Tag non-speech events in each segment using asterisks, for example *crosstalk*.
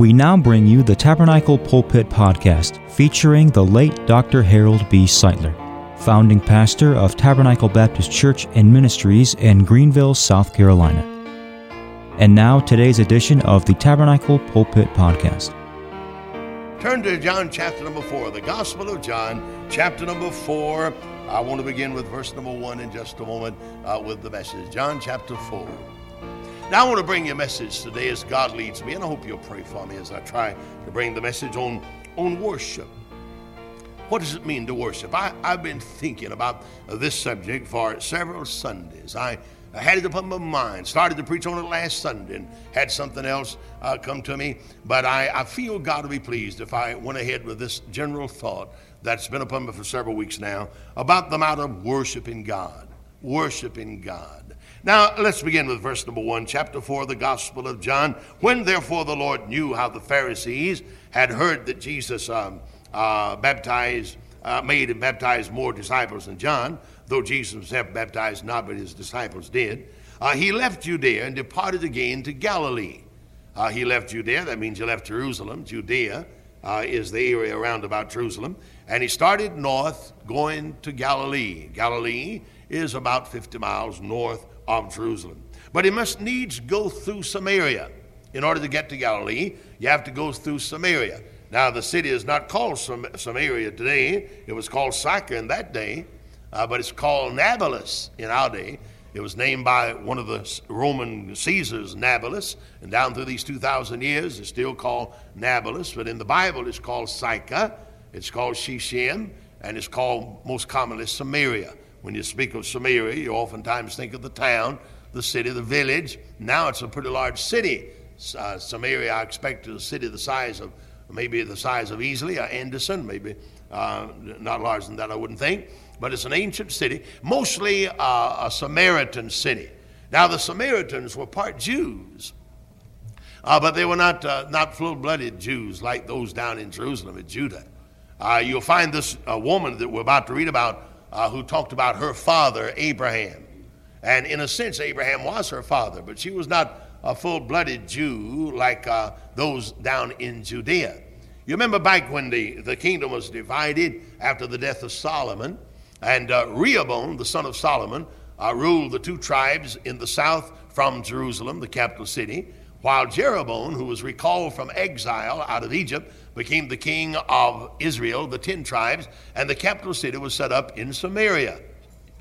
We now bring you the Tabernacle Pulpit Podcast featuring the late Dr. Harold B. Sightler, founding pastor of Tabernacle Baptist Church and Ministries in Greenville, South Carolina. And now, today's edition of the Tabernacle Pulpit Podcast. Turn to John chapter number 4, the Gospel of John, chapter number 4. I want to begin with verse number 1 in just a moment uh, with the message. John chapter 4. Now, I want to bring you a message today as God leads me, and I hope you'll pray for me as I try to bring the message on, on worship. What does it mean to worship? I, I've been thinking about this subject for several Sundays. I I had it upon my mind. Started to preach on it last Sunday and had something else uh, come to me. But I, I feel God will be pleased if I went ahead with this general thought that's been upon me for several weeks now about the matter of worshiping God. Worshiping God. Now, let's begin with verse number one, chapter four of the Gospel of John. When therefore the Lord knew how the Pharisees had heard that Jesus um, uh, baptized, uh, made and baptized more disciples than John, though Jesus himself baptized not, but his disciples did, uh, he left Judea and departed again to Galilee. Uh, he left Judea, that means he left Jerusalem. Judea uh, is the area around about Jerusalem. And he started north going to Galilee. Galilee is about 50 miles north of Jerusalem. But he must needs go through Samaria. In order to get to Galilee, you have to go through Samaria. Now, the city is not called Samaria today, it was called Sychar in that day uh, but it's called Nablus in our day. It was named by one of the Roman Caesars, Nablus, and down through these 2,000 years, it's still called Nablus, but in the Bible, it's called Sychar, it's called Shechem, and it's called most commonly Samaria. When you speak of Samaria, you oftentimes think of the town, the city, the village. Now it's a pretty large city. Uh, Samaria, I expect, is a city the size of maybe the size of Easley or Anderson, maybe uh, not larger than that, I wouldn't think but it's an ancient city, mostly uh, a Samaritan city. Now, the Samaritans were part Jews, uh, but they were not, uh, not full blooded Jews like those down in Jerusalem and Judah. Uh, you'll find this woman that we're about to read about uh, who talked about her father, Abraham. And in a sense, Abraham was her father, but she was not a full blooded Jew like uh, those down in Judea. You remember back when the, the kingdom was divided after the death of Solomon, and uh, Rehoboam, the son of Solomon, uh, ruled the two tribes in the south from Jerusalem, the capital city, while Jeroboam, who was recalled from exile out of Egypt, became the king of Israel, the ten tribes, and the capital city was set up in Samaria.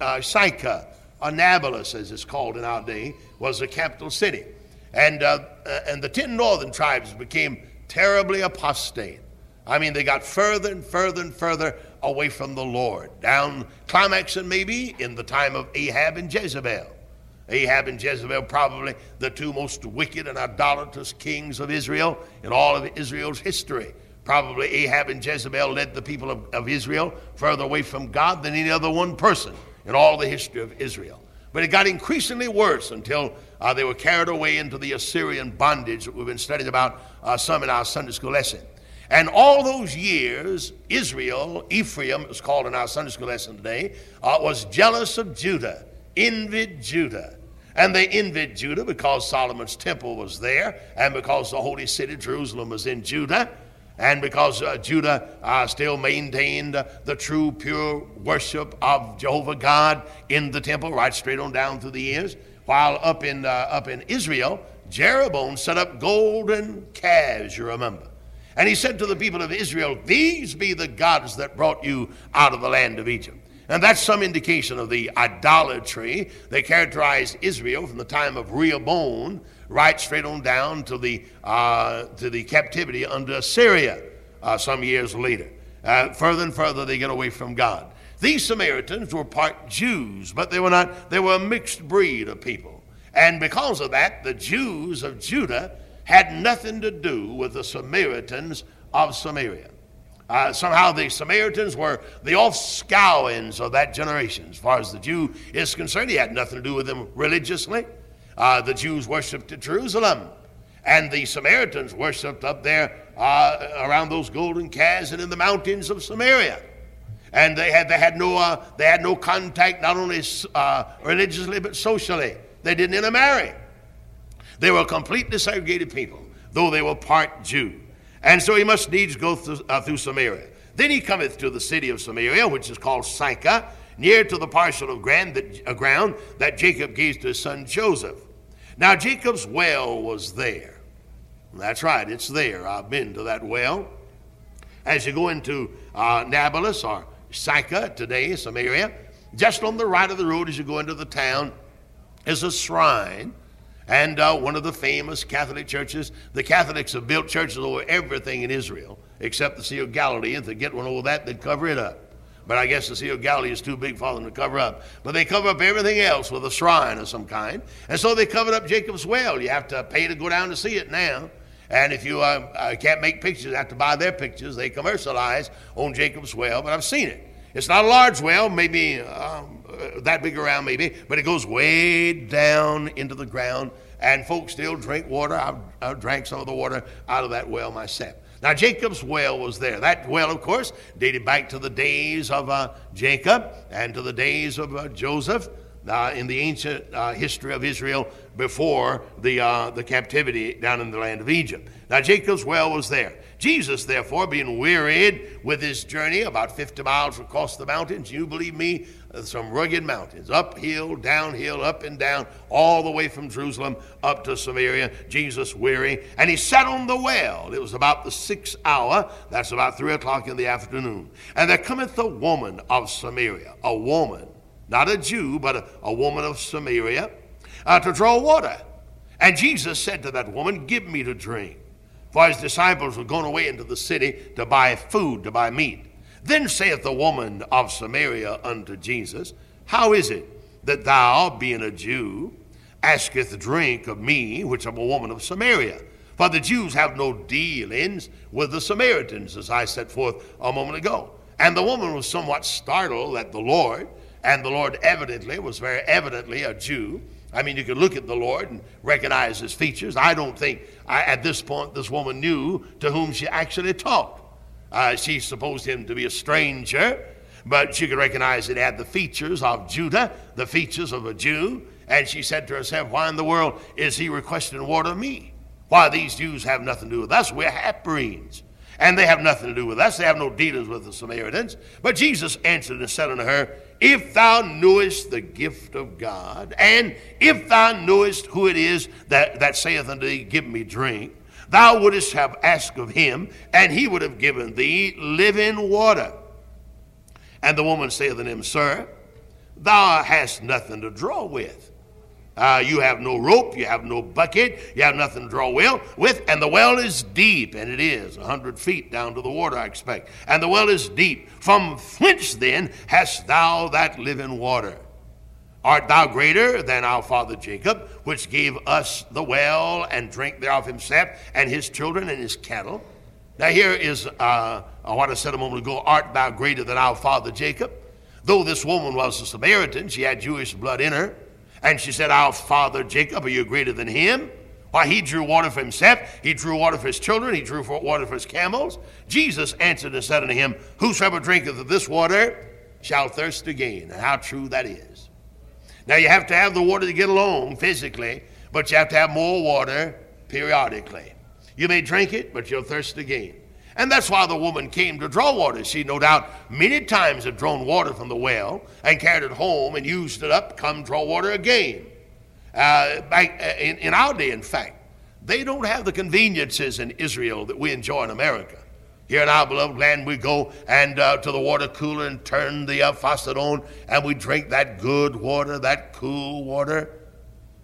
Uh, Sychar, as it's called in our day, was the capital city. And, uh, uh, and the ten northern tribes became terribly apostate. I mean, they got further and further and further away from the Lord. Down climaxing maybe in the time of Ahab and Jezebel. Ahab and Jezebel, probably the two most wicked and idolatrous kings of Israel in all of Israel's history. Probably Ahab and Jezebel led the people of, of Israel further away from God than any other one person in all the history of Israel. But it got increasingly worse until uh, they were carried away into the Assyrian bondage that we've been studying about uh, some in our Sunday school lesson. And all those years, Israel, Ephraim, it was called in our Sunday school lesson today, uh, was jealous of Judah, envied Judah. And they envied Judah because Solomon's temple was there, and because the holy city, Jerusalem, was in Judah, and because uh, Judah uh, still maintained uh, the true, pure worship of Jehovah God in the temple, right straight on down through the years. While up in, uh, up in Israel, Jeroboam set up golden calves, you remember. And he said to the people of Israel, These be the gods that brought you out of the land of Egypt. And that's some indication of the idolatry that characterized Israel from the time of Rehoboam right straight on down to the, uh, to the captivity under Assyria uh, some years later. Uh, further and further they get away from God. These Samaritans were part Jews, but they were not, they were a mixed breed of people. And because of that, the Jews of Judah had nothing to do with the Samaritans of Samaria. Uh, somehow the Samaritans were the offscourings of that generation. As far as the Jew is concerned, he had nothing to do with them religiously. Uh, the Jews worshiped at Jerusalem, and the Samaritans worshiped up there uh, around those golden calves and in the mountains of Samaria. And they had, they had, no, uh, they had no contact, not only uh, religiously, but socially. They didn't intermarry. They were completely segregated people. though they were part Jew. And so he must needs go through, uh, through Samaria. Then he cometh to the city of Samaria, which is called Sychar, near to the parcel of ground that, uh, ground that Jacob gave to his son Joseph. Now Jacob's well was there. That's right, it's there. I've been to that well. As you go into uh, Nablus or Sychar today, Samaria, just on the right of the road as you go into the town is a shrine and uh, one of the famous Catholic churches. The Catholics have built churches over everything in Israel except the Sea of Galilee. If they get one over that, they'd cover it up. But I guess the Sea of Galilee is too big for them to cover up. But they cover up everything else with a shrine of some kind. And so they covered up Jacob's well. You have to pay to go down to see it now. And if you uh, uh, can't make pictures, you have to buy their pictures. They commercialize on Jacob's well, but I've seen it. It's not a large well, maybe um, uh, that big around, maybe, but it goes way down into the ground, and folks still drink water. I've, I've drank some of the water out of that well myself. Now, Jacob's well was there. That well, of course, dated back to the days of uh, Jacob and to the days of uh, Joseph uh, in the ancient uh, history of Israel before the, uh, the captivity down in the land of Egypt. Now, Jacob's well was there. Jesus, therefore, being wearied with his journey, about 50 miles across the mountains, you believe me, some rugged mountains, uphill, downhill, up and down, all the way from Jerusalem up to Samaria. Jesus weary, and he sat on the well. It was about the sixth hour, that's about three o'clock in the afternoon. And there cometh a woman of Samaria, a woman, not a Jew, but a, a woman of Samaria, uh, to draw water. And Jesus said to that woman, Give me to drink. For his disciples were going away into the city to buy food, to buy meat. Then saith the woman of Samaria unto Jesus, How is it that thou, being a Jew, asketh drink of me, which am a woman of Samaria? For the Jews have no dealings with the Samaritans, as I set forth a moment ago. And the woman was somewhat startled at the Lord, and the Lord evidently was very evidently a Jew. I mean, you could look at the Lord and recognize his features. I don't think I, at this point this woman knew to whom she actually talked. Uh, she supposed him to be a stranger, but she could recognize it had the features of Judah, the features of a Jew. And she said to herself, Why in the world is he requesting water of me? Why, these Jews have nothing to do with us. We're half breeds. And they have nothing to do with us. They have no dealings with the Samaritans. But Jesus answered and said unto her, If thou knewest the gift of God, and if thou knewest who it is that, that saith unto thee, Give me drink, thou wouldst have asked of him, and he would have given thee living water. And the woman saith unto him, Sir, thou hast nothing to draw with uh, you have no rope, you have no bucket, you have nothing to draw well with, and the well is deep, and it is a hundred feet down to the water, I expect. And the well is deep. From whence then hast thou that living water? Art thou greater than our father Jacob, which gave us the well and drank thereof himself and his children and his cattle? Now, here is uh, what I said a moment ago Art thou greater than our father Jacob? Though this woman was a Samaritan, she had Jewish blood in her. And she said, Our father Jacob, are you greater than him? Why, he drew water for himself, he drew water for his children, he drew water for his camels. Jesus answered and said unto him, Whosoever drinketh of this water shall thirst again. And how true that is. Now, you have to have the water to get along physically, but you have to have more water periodically. You may drink it, but you'll thirst again. And that's why the woman came to draw water. She, no doubt, many times had drawn water from the well and carried it home and used it up, come draw water again. Uh, uh, in, in our day, in fact, they don't have the conveniences in Israel that we enjoy in America. Here in our beloved land, we go and uh, to the water cooler and turn the uh, faucet on, and we drink that good water, that cool water.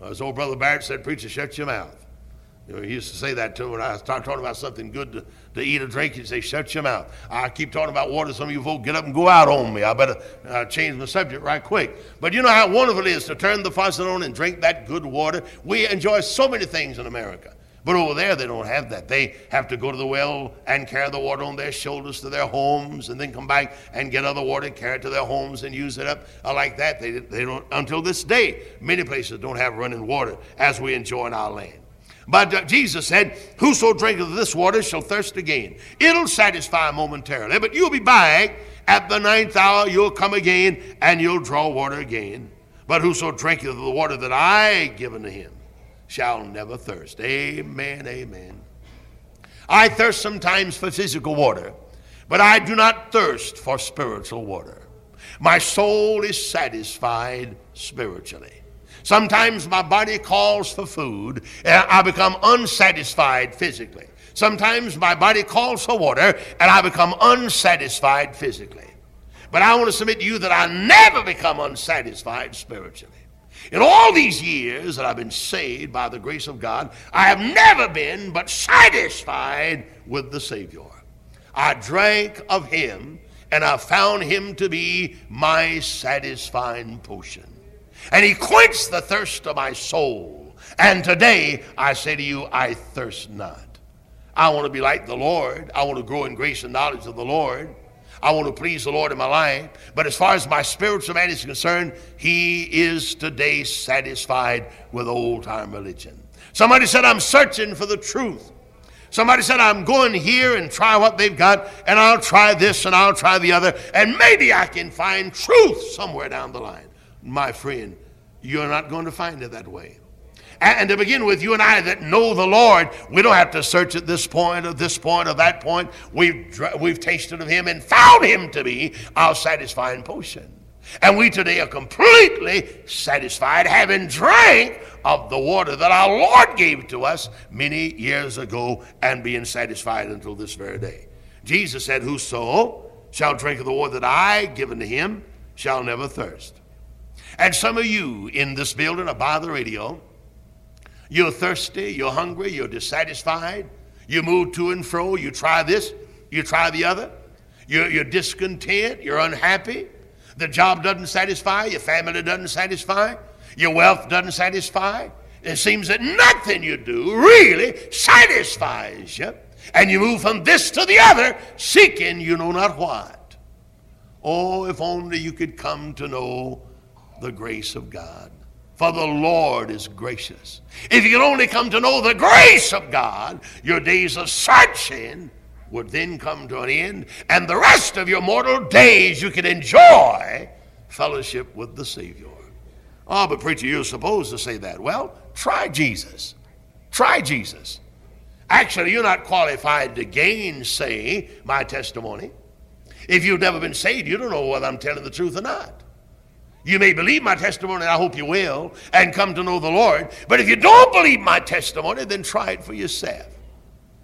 As old brother Barrett said, "Preacher, shut your mouth." You know, he used to say that to when I start talking about something good to, to eat or drink. He'd say, Shut your mouth. I keep talking about water. Some of you folks get up and go out on me. I better uh, change the subject right quick. But you know how wonderful it is to turn the faucet on and drink that good water? We enjoy so many things in America. But over there, they don't have that. They have to go to the well and carry the water on their shoulders to their homes and then come back and get other water, carry it to their homes and use it up like that. They, they don't, until this day, many places don't have running water as we enjoy in our land. But uh, Jesus said, Whoso drinketh of this water shall thirst again. It'll satisfy momentarily, but you'll be back at the ninth hour. You'll come again and you'll draw water again. But whoso drinketh of the water that I give unto him shall never thirst. Amen, amen. I thirst sometimes for physical water, but I do not thirst for spiritual water. My soul is satisfied spiritually. Sometimes my body calls for food, and I become unsatisfied physically. Sometimes my body calls for water, and I become unsatisfied physically. But I want to submit to you that I never become unsatisfied spiritually. In all these years that I've been saved by the grace of God, I have never been but satisfied with the Savior. I drank of Him, and I found Him to be my satisfying potion. And He quenched the thirst of my soul. And today I say to you, I thirst not. I want to be like the Lord. I want to grow in grace and knowledge of the Lord. I want to please the Lord in my life. But as far as my spiritual man is concerned, he is today satisfied with old time religion. Somebody said, I'm searching for the truth. Somebody said, I'm going here and try what they've got, and I'll try this and I'll try the other, and maybe I can find truth somewhere down the line. My friend, you're not going to find it that way. And to begin with, you and I that know the Lord, we don't have to search at this point or this point or that point. We've, we've tasted of Him and found Him to be our satisfying potion. And we today are completely satisfied, having drank of the water that our Lord gave to us many years ago and being satisfied until this very day. Jesus said, Whoso shall drink of the water that I given to him shall never thirst. And some of you in this building or by the radio, you're thirsty, you're hungry, you're dissatisfied. You move to and fro, you try this, you try the other. You're, you're discontent, you're unhappy. The job doesn't satisfy, your family doesn't satisfy, your wealth doesn't satisfy. It seems that nothing you do really satisfies you. And you move from this to the other, seeking you know not what. Oh, if only you could come to know the grace of God for the Lord is gracious. If you could only come to know the grace of God, your days of searching would then come to an end, and the rest of your mortal days you could enjoy fellowship with the Savior. Oh, but preacher, you're supposed to say that. Well, try Jesus. Try Jesus. Actually, you're not qualified to gainsay my testimony. If you've never been saved, you don't know whether I'm telling the truth or not. You may believe my testimony, I hope you will, and come to know the Lord. But if you don't believe my testimony, then try it for yourself.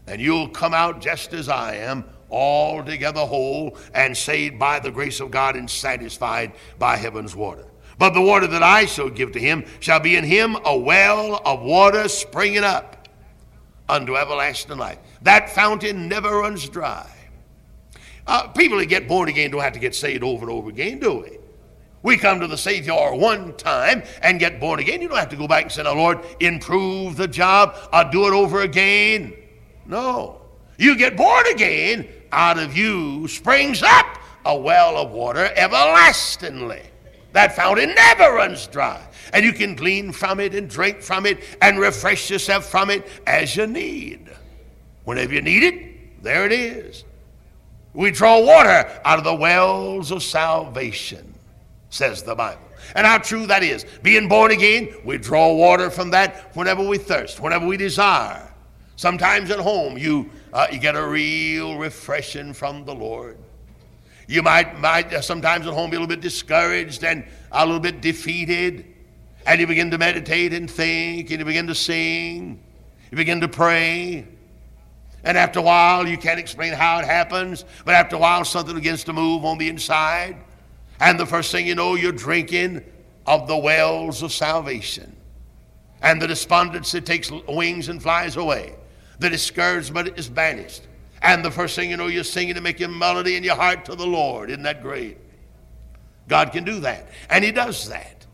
And you'll come out just as I am, altogether whole and saved by the grace of God and satisfied by heaven's water. But the water that I shall give to him shall be in him a well of water springing up unto everlasting life. That fountain never runs dry. Uh, people that get born again don't have to get saved over and over again, do we? We come to the Savior one time and get born again. You don't have to go back and say, now, Lord, improve the job I'll do it over again. No. You get born again, out of you springs up a well of water everlastingly. That fountain never runs dry. And you can glean from it and drink from it and refresh yourself from it as you need. Whenever you need it, there it is. We draw water out of the wells of salvation says the Bible. And how true that is. Being born again, we draw water from that whenever we thirst, whenever we desire. Sometimes at home, you, uh, you get a real refreshing from the Lord. You might, might uh, sometimes at home be a little bit discouraged and a little bit defeated. And you begin to meditate and think, and you begin to sing, you begin to pray. And after a while, you can't explain how it happens, but after a while, something begins to move on the inside. And the first thing you know, you're drinking of the wells of salvation. And the despondency takes wings and flies away. The discouragement is banished. And the first thing you know, you're singing to make your melody in your heart to the Lord. Isn't that great? God can do that. And He does that.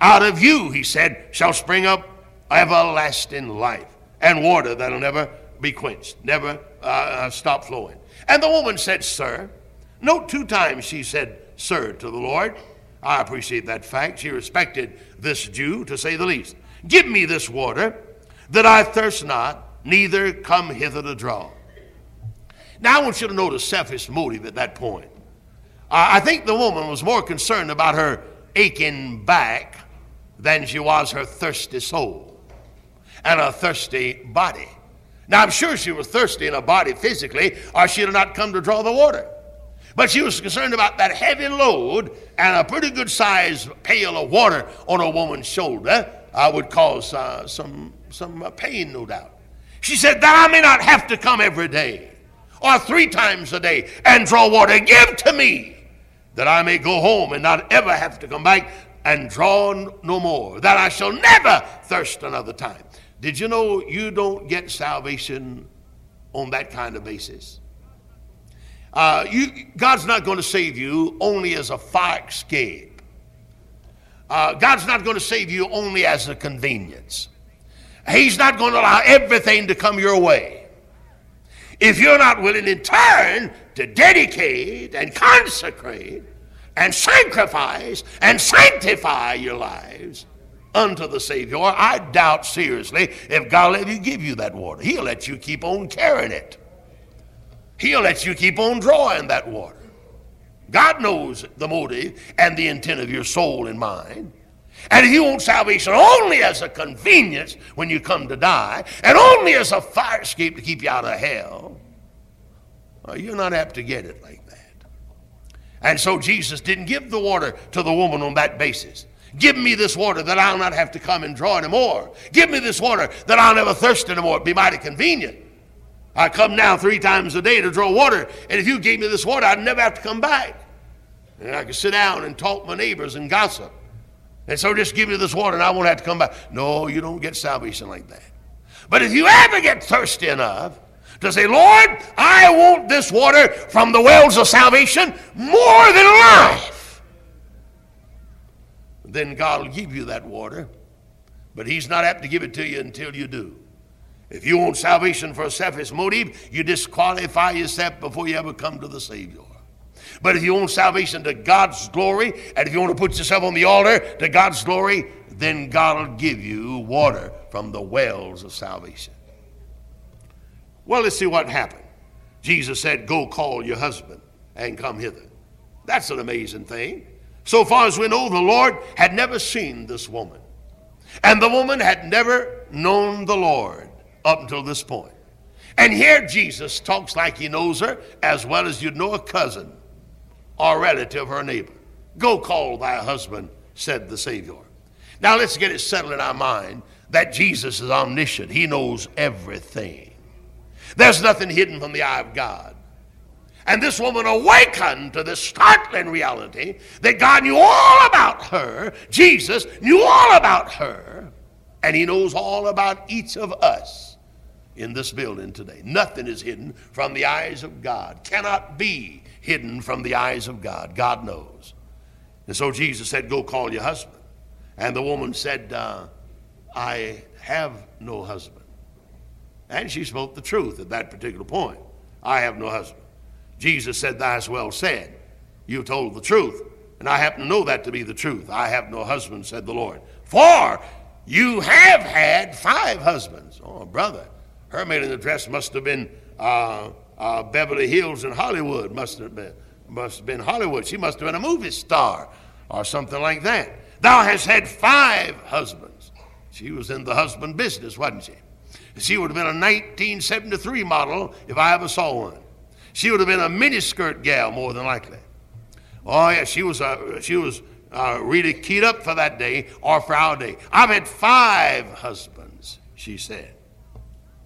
Out of you, He said, shall spring up everlasting life and water that'll never be quenched, never uh, uh stop flowing. And the woman said, Sir, note two times she said, sir, to the Lord. I appreciate that fact. She respected this Jew, to say the least. Give me this water, that I thirst not, neither come hither to draw. Now, I want you to notice selfish motive at that point. I think the woman was more concerned about her aching back than she was her thirsty soul and her thirsty body. Now, I'm sure she was thirsty in her body physically, or she'd have not come to draw the water. But she was concerned about that heavy load and a pretty good sized pail of water on a woman's shoulder uh, would cause uh, some, some uh, pain, no doubt. She said, That I may not have to come every day or three times a day and draw water. Give to me that I may go home and not ever have to come back and draw no more, that I shall never thirst another time. Did you know you don't get salvation on that kind of basis? Uh, you, God's not going to save you only as a fire escape. Uh, God's not going to save you only as a convenience. He's not going to allow everything to come your way. If you're not willing in turn to dedicate and consecrate and sacrifice and sanctify your lives unto the Savior, I doubt seriously if God will let you give you that water. He'll let you keep on carrying it. He'll let you keep on drawing that water. God knows the motive and the intent of your soul and mind. And He you want salvation only as a convenience when you come to die, and only as a fire escape to keep you out of hell, well, you're not apt to get it like that. And so Jesus didn't give the water to the woman on that basis. Give me this water that I'll not have to come and draw anymore. Give me this water that I'll never thirst anymore. It'd be mighty convenient. I come now three times a day to draw water, and if you gave me this water, I'd never have to come back. And I could sit down and talk to my neighbors and gossip. And so just give me this water and I won't have to come back. No, you don't get salvation like that. But if you ever get thirsty enough to say, Lord, I want this water from the wells of salvation more than life, then God will give you that water. But He's not apt to give it to you until you do. If you want salvation for a selfish motive, you disqualify yourself before you ever come to the Savior. But if you want salvation to God's glory, and if you want to put yourself on the altar to God's glory, then God will give you water from the wells of salvation. Well, let's see what happened. Jesus said, Go call your husband and come hither. That's an amazing thing. So far as we know, the Lord had never seen this woman. And the woman had never known the Lord up until this point. And here Jesus talks like he knows her as well as you'd know a cousin or relative or neighbor. Go call thy husband, said the Savior. Now let's get it settled in our mind that Jesus is omniscient. He knows everything. There's nothing hidden from the eye of God. And this woman awakened to this startling reality that God knew all about her. Jesus knew all about her. And he knows all about each of us in this building today. Nothing is hidden from the eyes of God, cannot be hidden from the eyes of God. God knows. And so Jesus said, Go call your husband. And the woman said, uh, I have no husband. And she spoke the truth at that particular point. I have no husband. Jesus said, hast well said. You told the truth. And I happen to know that to be the truth. I have no husband, said the Lord. For you have had five husbands. Oh, brother. Her mailing address must have been uh, uh, Beverly Hills in Hollywood must have been must have been Hollywood. She must have been a movie star or something like that. Thou hast had five husbands. She was in the husband business, wasn't she? She would have been a 1973 model if I ever saw one. She would have been a miniskirt gal more than likely. Oh yeah, she was uh, she was uh, really keyed up for that day or for our day. I've had five husbands, she said.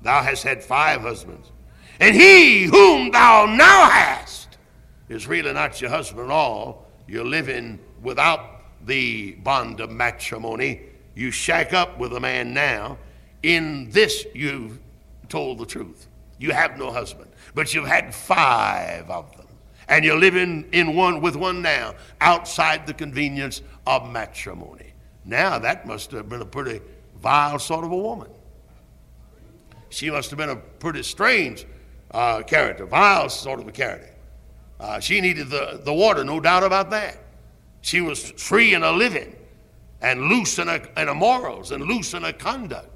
Thou hast had five husbands. And he whom thou now hast is really not your husband at all. You're living without the bond of matrimony. You shack up with a man now. In this, you've told the truth. You have no husband, but you've had five of them. And you're living in one with one now, outside the convenience of matrimony. Now, that must have been a pretty vile sort of a woman. She must have been a pretty strange uh, character, vile sort of a character. Uh, she needed the, the water, no doubt about that. She was free in her living and loose in her, in her morals and loose in her conduct.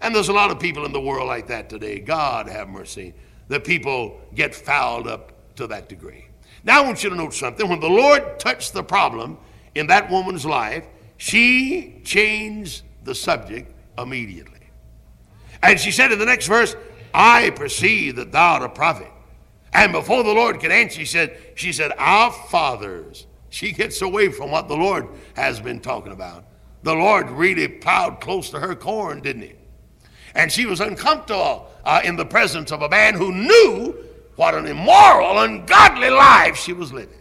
And there's a lot of people in the world like that today. God have mercy. The people get fouled up to that degree. Now I want you to note something. When the Lord touched the problem in that woman's life, she changed the subject immediately. And she said in the next verse, I perceive that thou art a prophet. And before the Lord could answer, she said, she said, Our fathers. She gets away from what the Lord has been talking about. The Lord really plowed close to her corn, didn't he? And she was uncomfortable uh, in the presence of a man who knew what an immoral, ungodly life she was living.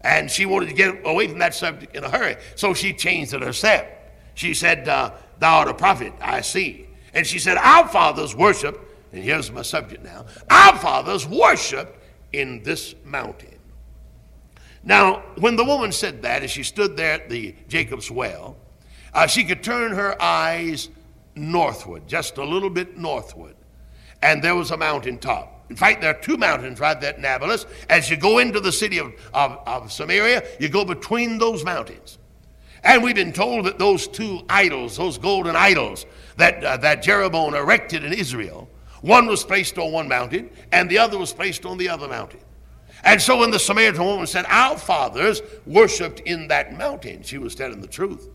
And she wanted to get away from that subject in a hurry. So she changed it herself. She said, uh, Thou art a prophet, I see. And she said, Our fathers worshiped, and here's my subject now our fathers worshiped in this mountain. Now, when the woman said that, as she stood there at the Jacob's well, uh, she could turn her eyes northward, just a little bit northward, and there was a mountain top. In fact, there are two mountains right there at Nablus. As you go into the city of, of, of Samaria, you go between those mountains. And we've been told that those two idols, those golden idols that, uh, that Jeroboam erected in Israel, one was placed on one mountain and the other was placed on the other mountain. And so when the Samaritan woman said, Our fathers worshiped in that mountain, she was telling the truth.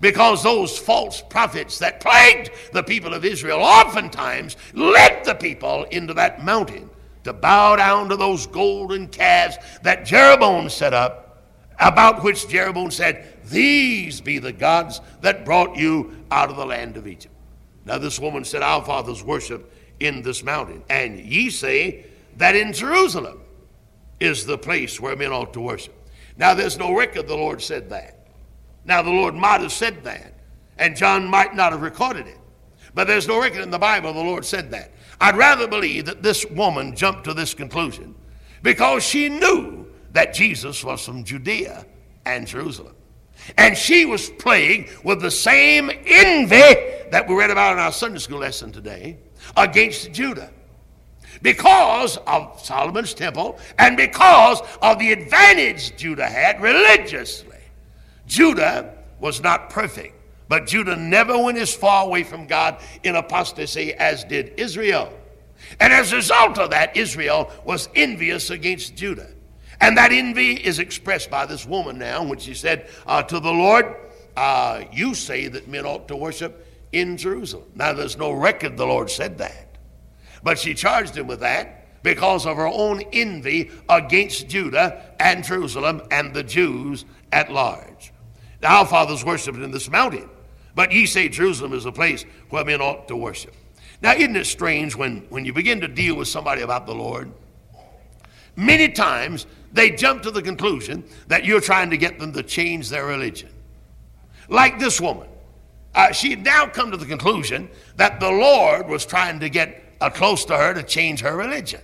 Because those false prophets that plagued the people of Israel oftentimes led the people into that mountain to bow down to those golden calves that Jeroboam set up, about which Jeroboam said, These be the gods that brought you out of the land of Egypt. Now, this woman said, Our fathers worship in this mountain. And ye say that in Jerusalem is the place where men ought to worship. Now, there's no record the Lord said that. Now, the Lord might have said that, and John might not have recorded it. But there's no record in the Bible the Lord said that. I'd rather believe that this woman jumped to this conclusion because she knew that Jesus was from Judea and Jerusalem. And she was playing with the same envy that we read about in our Sunday school lesson today against Judah because of Solomon's temple and because of the advantage Judah had religiously. Judah was not perfect, but Judah never went as far away from God in apostasy as did Israel. And as a result of that, Israel was envious against Judah. And that envy is expressed by this woman now when she said uh, to the Lord, uh, You say that men ought to worship in Jerusalem. Now, there's no record the Lord said that. But she charged him with that because of her own envy against Judah and Jerusalem and the Jews at large. Now, our fathers worshiped in this mountain, but ye say Jerusalem is a place where men ought to worship. Now, isn't it strange when, when you begin to deal with somebody about the Lord? Many times they jump to the conclusion that you're trying to get them to change their religion. Like this woman. Uh, she had now come to the conclusion that the Lord was trying to get uh, close to her to change her religion.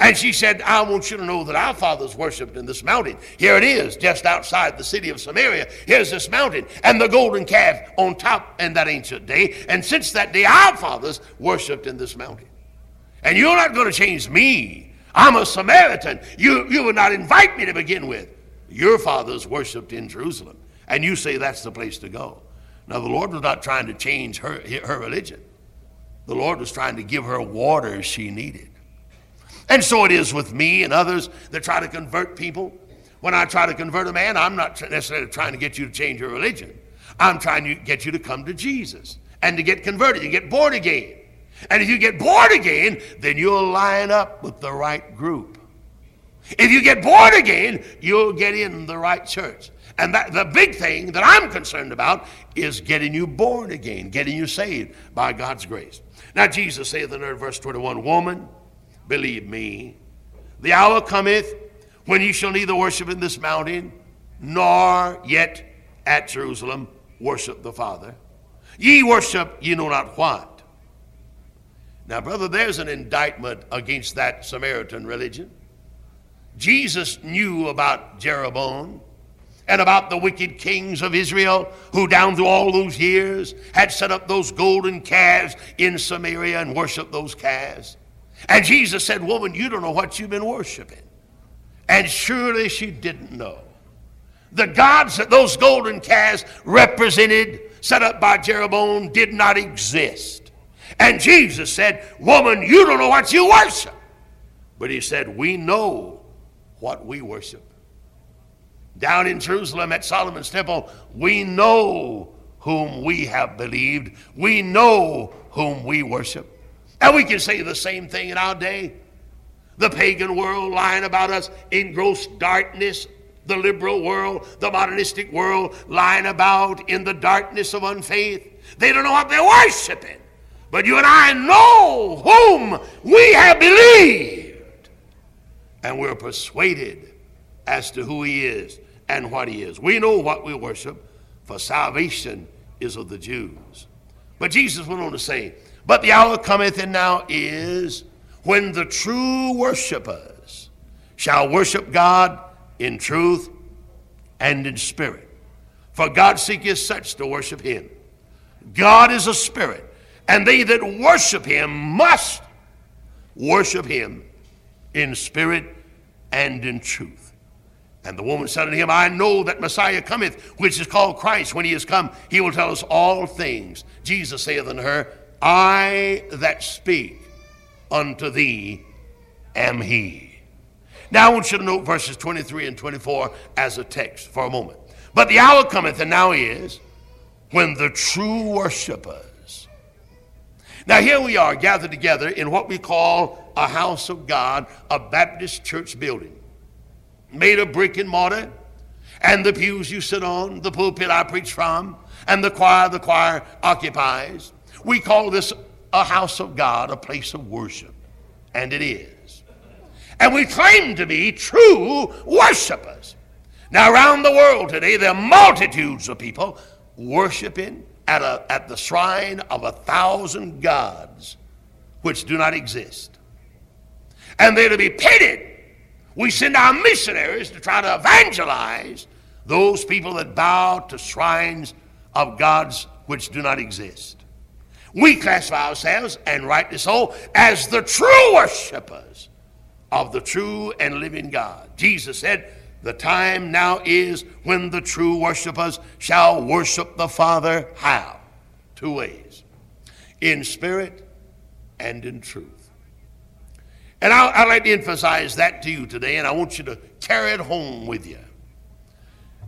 And she said, I want you to know that our fathers worshiped in this mountain. Here it is, just outside the city of Samaria. Here's this mountain and the golden calf on top in that ancient day. And since that day, our fathers worshiped in this mountain. And you're not going to change me. I'm a Samaritan. You, you would not invite me to begin with. Your fathers worshiped in Jerusalem. And you say that's the place to go. Now, the Lord was not trying to change her, her religion. The Lord was trying to give her water she needed. And so it is with me and others that try to convert people. When I try to convert a man, I'm not necessarily trying to get you to change your religion. I'm trying to get you to come to Jesus and to get converted, you get born again. And if you get born again, then you'll line up with the right group. If you get born again, you'll get in the right church. And that, the big thing that I'm concerned about is getting you born again, getting you saved by God's grace. Now, Jesus saith in verse 21 Woman, believe me. The hour cometh when ye shall neither worship in this mountain, nor yet at Jerusalem worship the Father. Ye worship ye know not what. Now, brother, there's an indictment against that Samaritan religion. Jesus knew about Jeroboam and about the wicked kings of Israel who, down through all those years, had set up those golden calves in Samaria and worshiped those calves. And Jesus said, Woman, you don't know what you've been worshiping. And surely she didn't know. The gods that those golden calves represented, set up by Jeroboam, did not exist. And Jesus said, Woman, you don't know what you worship. But he said, We know what we worship. Down in Jerusalem at Solomon's temple, we know whom we have believed. We know whom we worship. And we can say the same thing in our day. The pagan world lying about us in gross darkness, the liberal world, the modernistic world lying about in the darkness of unfaith. They don't know what they're worshiping. But you and I know whom we have believed. And we're persuaded as to who he is and what he is. We know what we worship, for salvation is of the Jews. But Jesus went on to say, But the hour cometh and now is when the true worshipers shall worship God in truth and in spirit. For God seeketh such to worship him. God is a spirit, and they that worship him must worship him in spirit and in truth. And the woman said unto him, I know that Messiah cometh, which is called Christ. When he is come, he will tell us all things. Jesus saith unto her, I that speak unto thee am he. Now I want you to note verses 23 and 24 as a text for a moment. But the hour cometh, and now is, when the true worshipers. Now here we are gathered together in what we call a house of God, a Baptist church building made of brick and mortar, and the pews you sit on, the pulpit I preach from, and the choir the choir occupies. We call this a house of God, a place of worship, and it is. And we claim to be true worshipers. Now, around the world today, there are multitudes of people worshiping at, a, at the shrine of a thousand gods which do not exist. And they're to be pitied we send our missionaries to try to evangelize those people that bow to shrines of gods which do not exist. We classify ourselves, and rightly so, as the true worshipers of the true and living God. Jesus said, The time now is when the true worshipers shall worship the Father. How? Two ways in spirit and in truth. And I, would like to emphasize that to you today, and I want you to carry it home with you.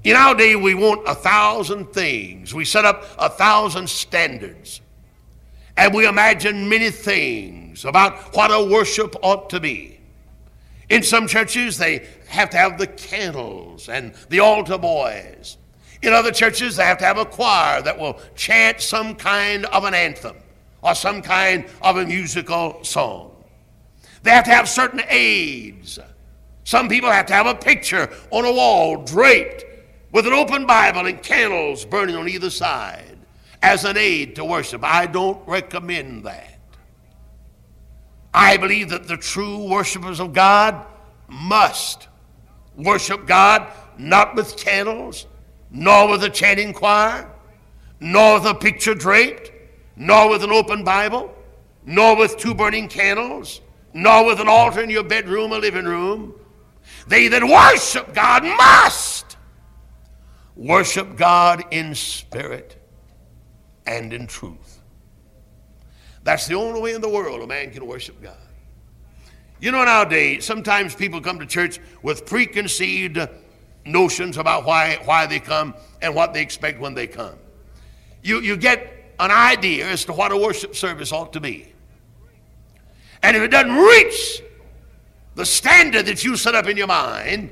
In our day, we want a thousand things. We set up a thousand standards. And we imagine many things about what a worship ought to be. In some churches, they have to have the candles and the altar boys. In other churches, they have to have a choir that will chant some kind of an anthem or some kind of a musical song. They have to have certain aids. Some people have to have a picture on a wall draped with an open Bible and candles burning on either side as an aid to worship. I don't recommend that. I believe that the true worshipers of God must worship God not with candles, nor with a chanting choir, nor with a picture draped, nor with an open Bible, nor with two burning candles, nor with an altar in your bedroom or living room. They that worship God must worship God in spirit and in truth. That's the only way in the world a man can worship God. You know, nowadays, sometimes people come to church with preconceived notions about why, why they come and what they expect when they come. You, you get an idea as to what a worship service ought to be. And if it doesn't reach the standard that you set up in your mind,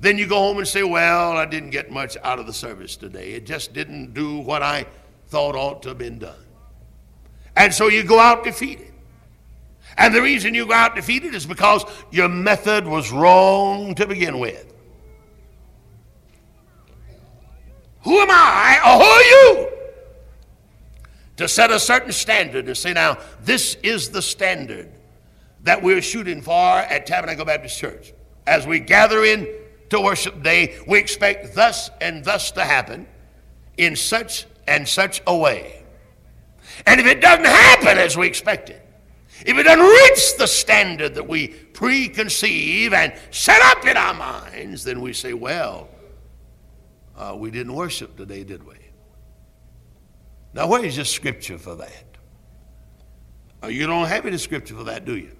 then you go home and say, Well, I didn't get much out of the service today. It just didn't do what I thought ought to have been done. And so you go out defeated. And the reason you go out defeated is because your method was wrong to begin with. Who am I or who are you to set a certain standard and say, now, this is the standard that we're shooting for at Tabernacle Baptist Church. As we gather in to worship day, we expect thus and thus to happen in such and such a way. And if it doesn't happen as we expected, if it doesn't reach the standard that we preconceive and set up in our minds, then we say, well, uh, we didn't worship today, did we? Now, where is your scripture for that? Uh, you don't have any scripture for that, do you?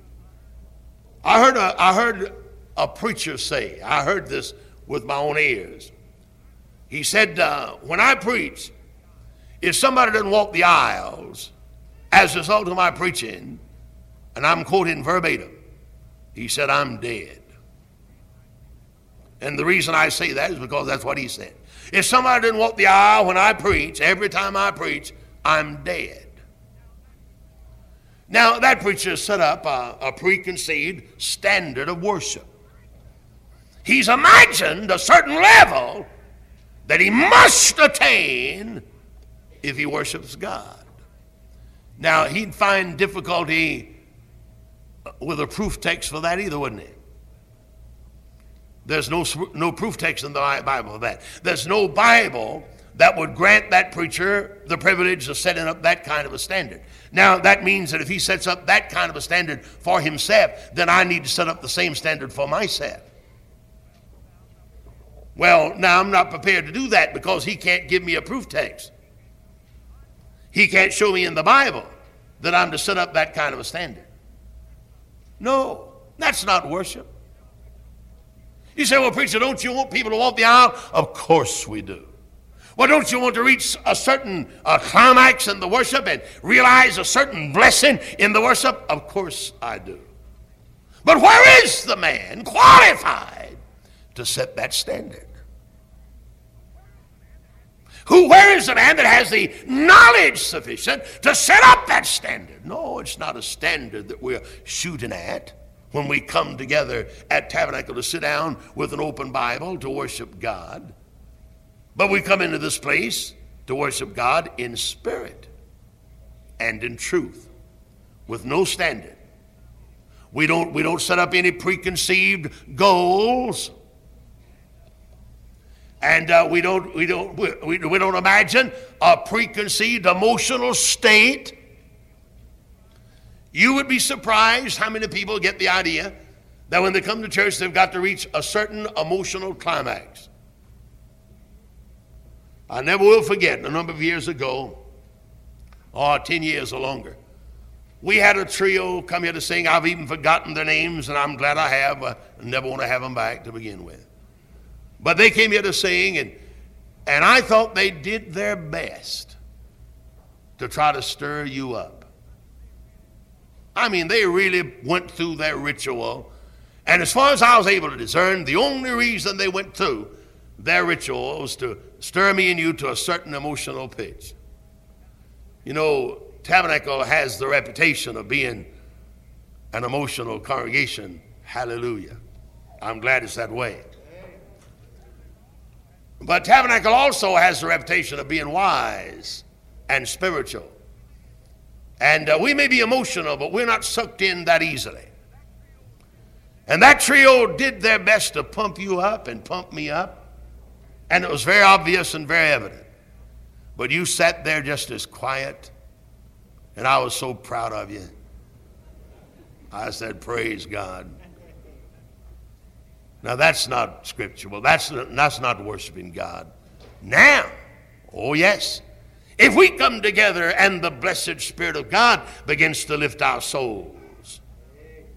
I heard a, I heard a preacher say, I heard this with my own ears. He said, uh, When I preach, if somebody doesn't walk the aisles as a result of my preaching, And I'm quoting verbatim. He said, I'm dead. And the reason I say that is because that's what he said. If somebody didn't walk the aisle when I preach, every time I preach, I'm dead. Now, that preacher set up a, a preconceived standard of worship. He's imagined a certain level that he must attain if he worships God. Now, he'd find difficulty uh, with a proof text for that either, wouldn't he? There's no, no proof text in the Bible for that. There's no Bible that would grant that preacher the privilege of setting up that kind of a standard. Now, that means that if he sets up that kind of a standard for himself, then I need to set up the same standard for myself. Well, now I'm not prepared to do that because he can't give me a proof text. He can't show me in the Bible that I'm to set up that kind of a standard. No, that's not worship. You say, well, preacher, don't you want people to walk the aisle? Of course we do. Well, don't you want to reach a certain uh, climax in the worship and realize a certain blessing in the worship? Of course I do. But where is the man qualified to set that standard? Who, where is the man that has the knowledge sufficient to set up that standard? No, it's not a standard that we're shooting at when we come together at Tabernacle to sit down with an open Bible to worship God. But we come into this place to worship God in spirit and in truth with no standard. We don't, we don't set up any preconceived goals. And uh, we, don't, we, don't, we, we don't imagine a preconceived emotional state. You would be surprised how many people get the idea that when they come to church, they've got to reach a certain emotional climax. I never will forget a number of years ago, or 10 years or longer, we had a trio come here to sing. I've even forgotten their names, and I'm glad I have. I never want to have them back to begin with. But they came here to sing, and, and I thought they did their best to try to stir you up. I mean, they really went through their ritual. And as far as I was able to discern, the only reason they went through their ritual was to stir me and you to a certain emotional pitch. You know, Tabernacle has the reputation of being an emotional congregation. Hallelujah. I'm glad it's that way. But Tabernacle also has the reputation of being wise and spiritual. And uh, we may be emotional, but we're not sucked in that easily. And that trio did their best to pump you up and pump me up. And it was very obvious and very evident. But you sat there just as quiet, and I was so proud of you. I said, Praise God. Now, that's not scriptural. That's not, that's not worshiping God. Now, oh, yes. If we come together and the blessed Spirit of God begins to lift our souls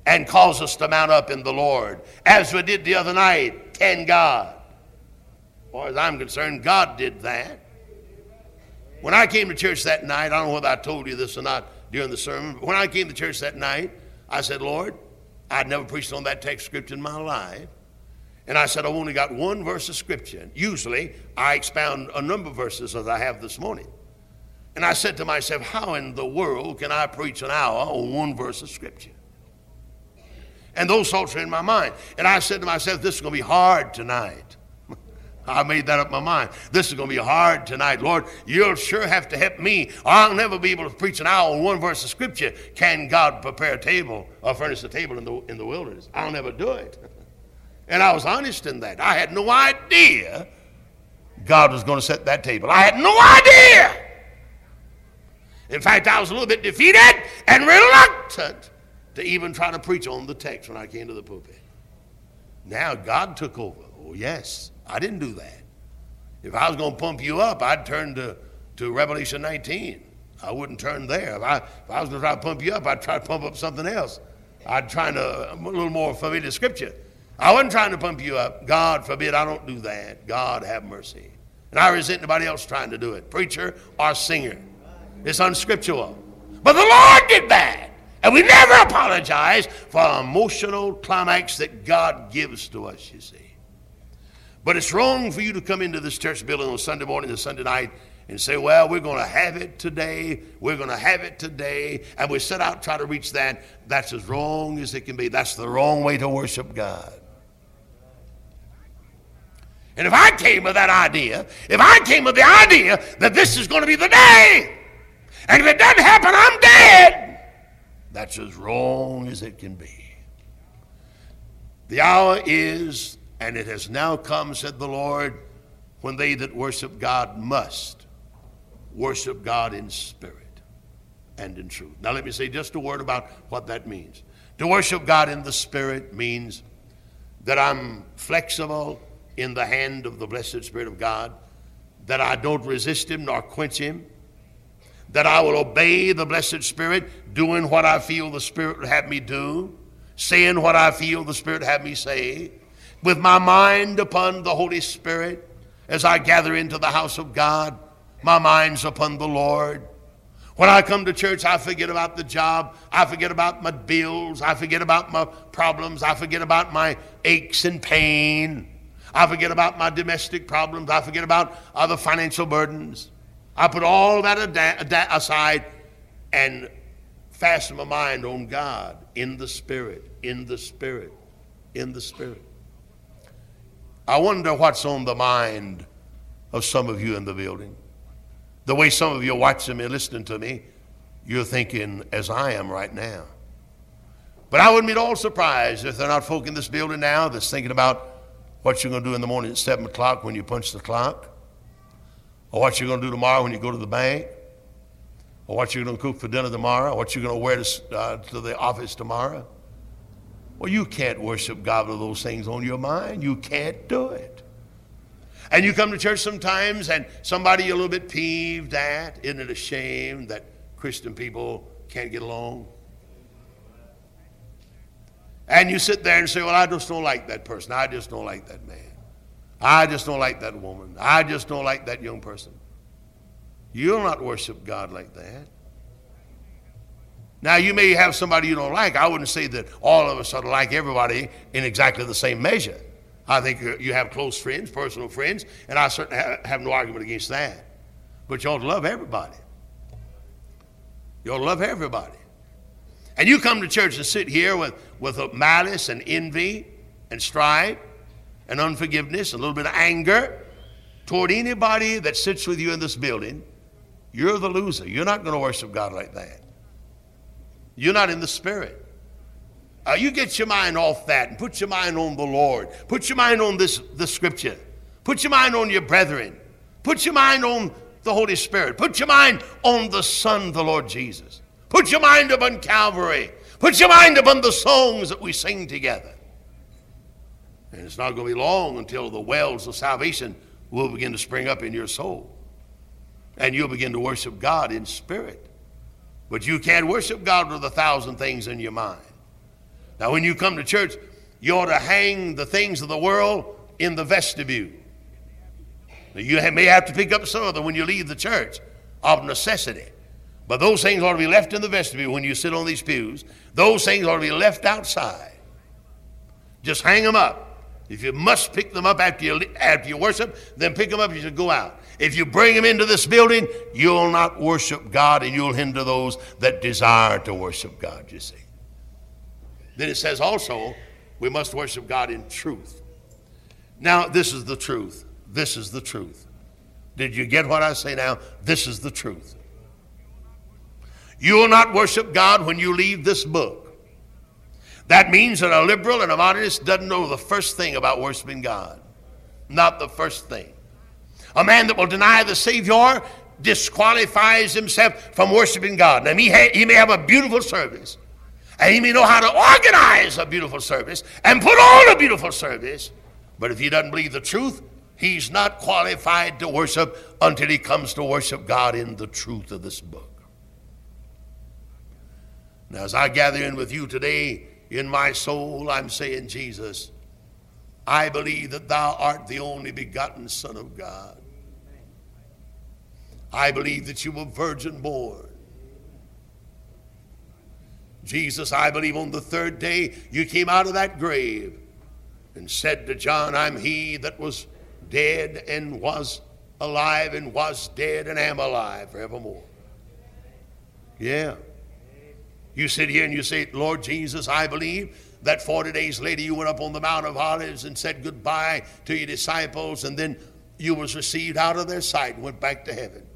and cause us to mount up in the Lord, as we did the other night, can God far as I'm concerned, God did that. When I came to church that night, I don't know whether I told you this or not during the sermon, but when I came to church that night, I said, Lord, I'd never preached on that text scripture in my life. And I said, I've only got one verse of scripture. Usually, I expound a number of verses as I have this morning. And I said to myself, how in the world can I preach an hour on one verse of scripture? And those thoughts were in my mind. And I said to myself, this is going to be hard tonight. *laughs* I made that up my mind. This is going to be hard tonight, Lord. You'll sure have to help me, I'll never be able to preach an hour on one verse of Scripture. Can God prepare a table or furnish a table in the, in the wilderness? I'll never do it. *laughs* And I was honest in that. I had no idea God was going to set that table. I had no idea. In fact, I was a little bit defeated and reluctant to even try to preach on the text when I came to the pulpit. Now God took over. Oh, yes. I didn't do that. If I was going to pump you up, I'd turn to, to Revelation 19. I wouldn't turn there. If I, if I was going to try to pump you up, I'd try to pump up something else. I'd try to, a little more familiar scripture. I wasn't trying to pump you up. God forbid I don't do that. God have mercy. And I resent anybody else trying to do it, preacher or singer. It's unscriptural. But the Lord did that. And we never apologize for an emotional climax that God gives to us, you see. But it's wrong for you to come into this church building on Sunday morning and Sunday night and say, well, we're going to have it today. We're going to have it today. And we set out try to reach that. That's as wrong as it can be. That's the wrong way to worship God. And if I came with that idea, if I came with the idea that this is going to be the day, and if it doesn't happen, I'm dead, that's as wrong as it can be. The hour is, and it has now come, said the Lord, when they that worship God must worship God in spirit and in truth. Now, let me say just a word about what that means. To worship God in the spirit means that I'm flexible in the hand of the blessed Spirit of God, that I don't resist Him nor quench Him, that I will obey the blessed Spirit, doing what I feel the Spirit would have me do, saying what I feel the Spirit have me say, with my mind upon the Holy Spirit as I gather into the house of God my mind's upon the Lord. When I come to church, I forget about the job. I forget about my bills. I forget about my problems. I forget about my aches and pain. I forget about my domestic problems. I forget about other financial burdens. I put all that aside and fasten my mind on God in the Spirit, in the Spirit, in the Spirit. I wonder what's on the mind of some of you in the building. The way some of you are watching me, listening to me, you're thinking as I am right now. But I wouldn't be at all surprised if there are not folk in this building now that's thinking about what you're going to do in the morning at 7 o'clock when you punch the clock, or what you're going to do tomorrow when you go to the bank, or what you're going to cook for dinner tomorrow, or what you're going to wear to, uh, to the office tomorrow. Well, you can't worship God with those things on your mind. You can't do it. And you come to church sometimes and somebody you're a little bit peeved at. Isn't it a shame that Christian people can't get along? And you sit there and say, Well, I just don't like that person. I just don't like that man. I just don't like that woman. I just don't like that young person. You'll not worship God like that. Now, you may have somebody you don't like. I wouldn't say that all of us ought to like everybody in exactly the same measure. I think you have close friends, personal friends, and I certainly have no argument against that. But you ought to love everybody. You ought to love everybody. And you come to church and sit here with, with malice and envy and strife and unforgiveness, a little bit of anger toward anybody that sits with you in this building, you're the loser. You're not going to worship God like that. You're not in the spirit. Uh, you get your mind off that and put your mind on the Lord. Put your mind on this, the scripture. Put your mind on your brethren. Put your mind on the Holy Spirit. Put your mind on the Son, the Lord Jesus. Put your mind upon Calvary. Put your mind upon the songs that we sing together. And it's not going to be long until the wells of salvation will begin to spring up in your soul. And you'll begin to worship God in spirit. But you can't worship God with a thousand things in your mind. Now, when you come to church, you ought to hang the things of the world in the vestibule. You may have to pick up some of them when you leave the church of necessity. But those things ought to be left in the vestibule when you sit on these pews. Those things ought to be left outside. Just hang them up. If you must pick them up after you, after you worship, then pick them up you should go out. If you bring them into this building, you'll not worship God and you'll hinder those that desire to worship God, you see. Then it says also, we must worship God in truth. Now, this is the truth. This is the truth. Did you get what I say now? This is the truth. You will not worship God when you leave this book. That means that a liberal and a modernist doesn't know the first thing about worshiping God. Not the first thing. A man that will deny the Savior disqualifies himself from worshiping God. Now, he, ha- he may have a beautiful service, and he may know how to organize a beautiful service and put on a beautiful service. But if he doesn't believe the truth, he's not qualified to worship until he comes to worship God in the truth of this book. Now, as I gather in with you today, in my soul, I'm saying, Jesus, I believe that thou art the only begotten Son of God. I believe that you were virgin born. Jesus, I believe on the third day you came out of that grave and said to John, I'm he that was dead and was alive and was dead and am alive forevermore. Yeah. You sit here and you say, Lord Jesus, I believe that 40 days later you went up on the Mount of Olives and said goodbye to your disciples, and then you was received out of their sight and went back to heaven.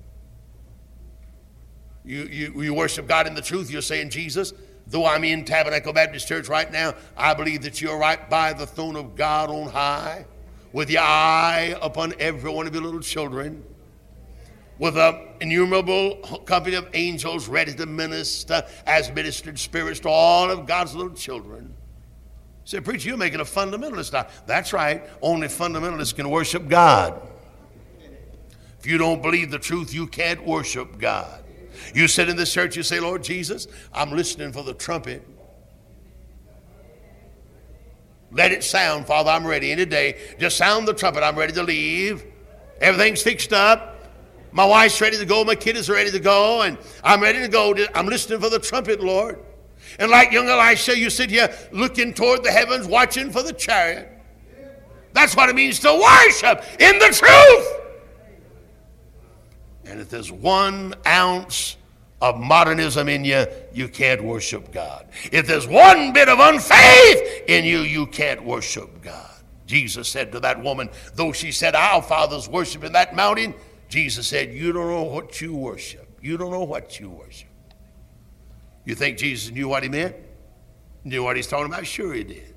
You, you, you worship God in the truth. You're saying, Jesus, though I'm in Tabernacle Baptist Church right now, I believe that you're right by the throne of God on high, with your eye upon every one of your little children with an innumerable company of angels ready to minister as ministered spirits to all of God's little children. Say, preacher, you're making a fundamentalist now. That's right. Only fundamentalists can worship God. If you don't believe the truth, you can't worship God. You sit in the church, you say, Lord Jesus, I'm listening for the trumpet. Let it sound, Father, I'm ready any day. Just sound the trumpet, I'm ready to leave. Everything's fixed up. My wife's ready to go, my kid is ready to go, and I'm ready to go. I'm listening for the trumpet, Lord. And like young Elisha, you sit here looking toward the heavens, watching for the chariot. That's what it means to worship in the truth. And if there's one ounce of modernism in you, you can't worship God. If there's one bit of unfaith in you, you can't worship God. Jesus said to that woman, though she said, Our fathers worship in that mountain, Jesus said, You don't know what you worship. You don't know what you worship. You think Jesus knew what he meant? Knew what he's talking about? Sure he did.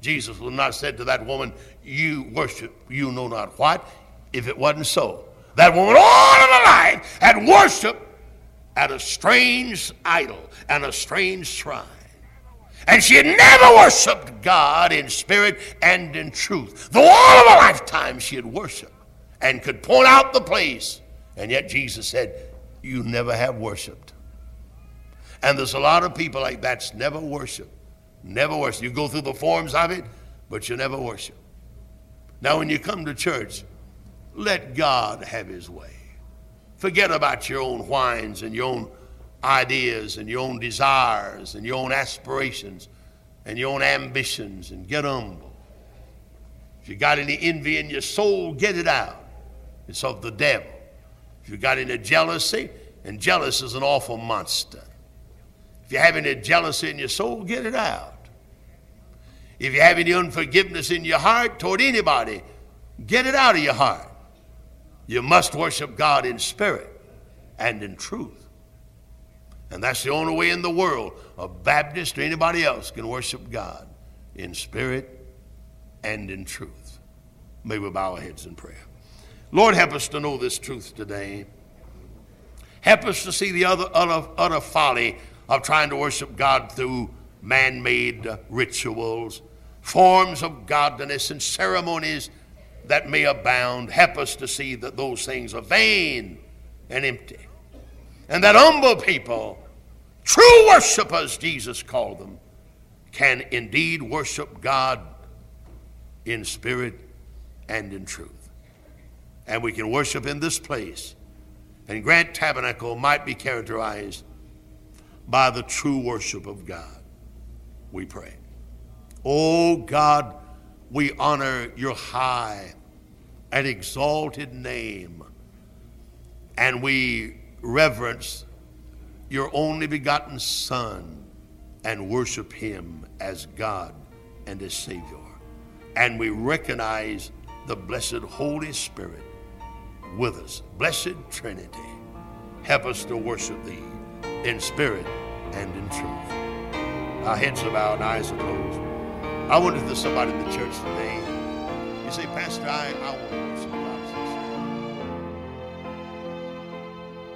Jesus would not said to that woman, You worship you know not what, if it wasn't so. That woman all of her life had worshiped at a strange idol and a strange shrine. And she had never worshiped God in spirit and in truth. Though all of her lifetime she had worshiped and could point out the place. And yet Jesus said, You never have worshiped. And there's a lot of people like that's never worship. Never worship. You go through the forms of it, but you never worship. Now, when you come to church, let God have his way. Forget about your own whines and your own ideas and your own desires and your own aspirations and your own ambitions and get humble. If you got any envy in your soul, get it out. It's of the devil. If you've got any jealousy, and jealousy is an awful monster. If you have any jealousy in your soul, get it out. If you have any unforgiveness in your heart toward anybody, get it out of your heart. You must worship God in spirit and in truth. And that's the only way in the world a Baptist or anybody else can worship God in spirit and in truth. May we bow our heads in prayer. Lord, help us to know this truth today. Help us to see the other, utter, utter folly of trying to worship God through man made rituals, forms of godliness, and ceremonies that may abound. Help us to see that those things are vain and empty. And that humble people, true worshipers, Jesus called them, can indeed worship God in spirit and in truth and we can worship in this place. And Grant Tabernacle might be characterized by the true worship of God. We pray. Oh God, we honor your high and exalted name, and we reverence your only begotten Son and worship him as God and as Savior. And we recognize the blessed Holy Spirit with us. Blessed Trinity, help us to worship thee in spirit and in truth. Our heads are bowed and eyes are closed. I wonder if there's somebody in the church today. You say, Pastor, I, I want to worship God.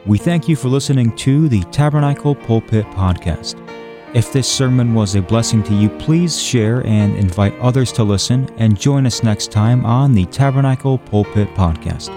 We thank you for listening to the Tabernacle Pulpit Podcast. If this sermon was a blessing to you, please share and invite others to listen and join us next time on the Tabernacle Pulpit Podcast.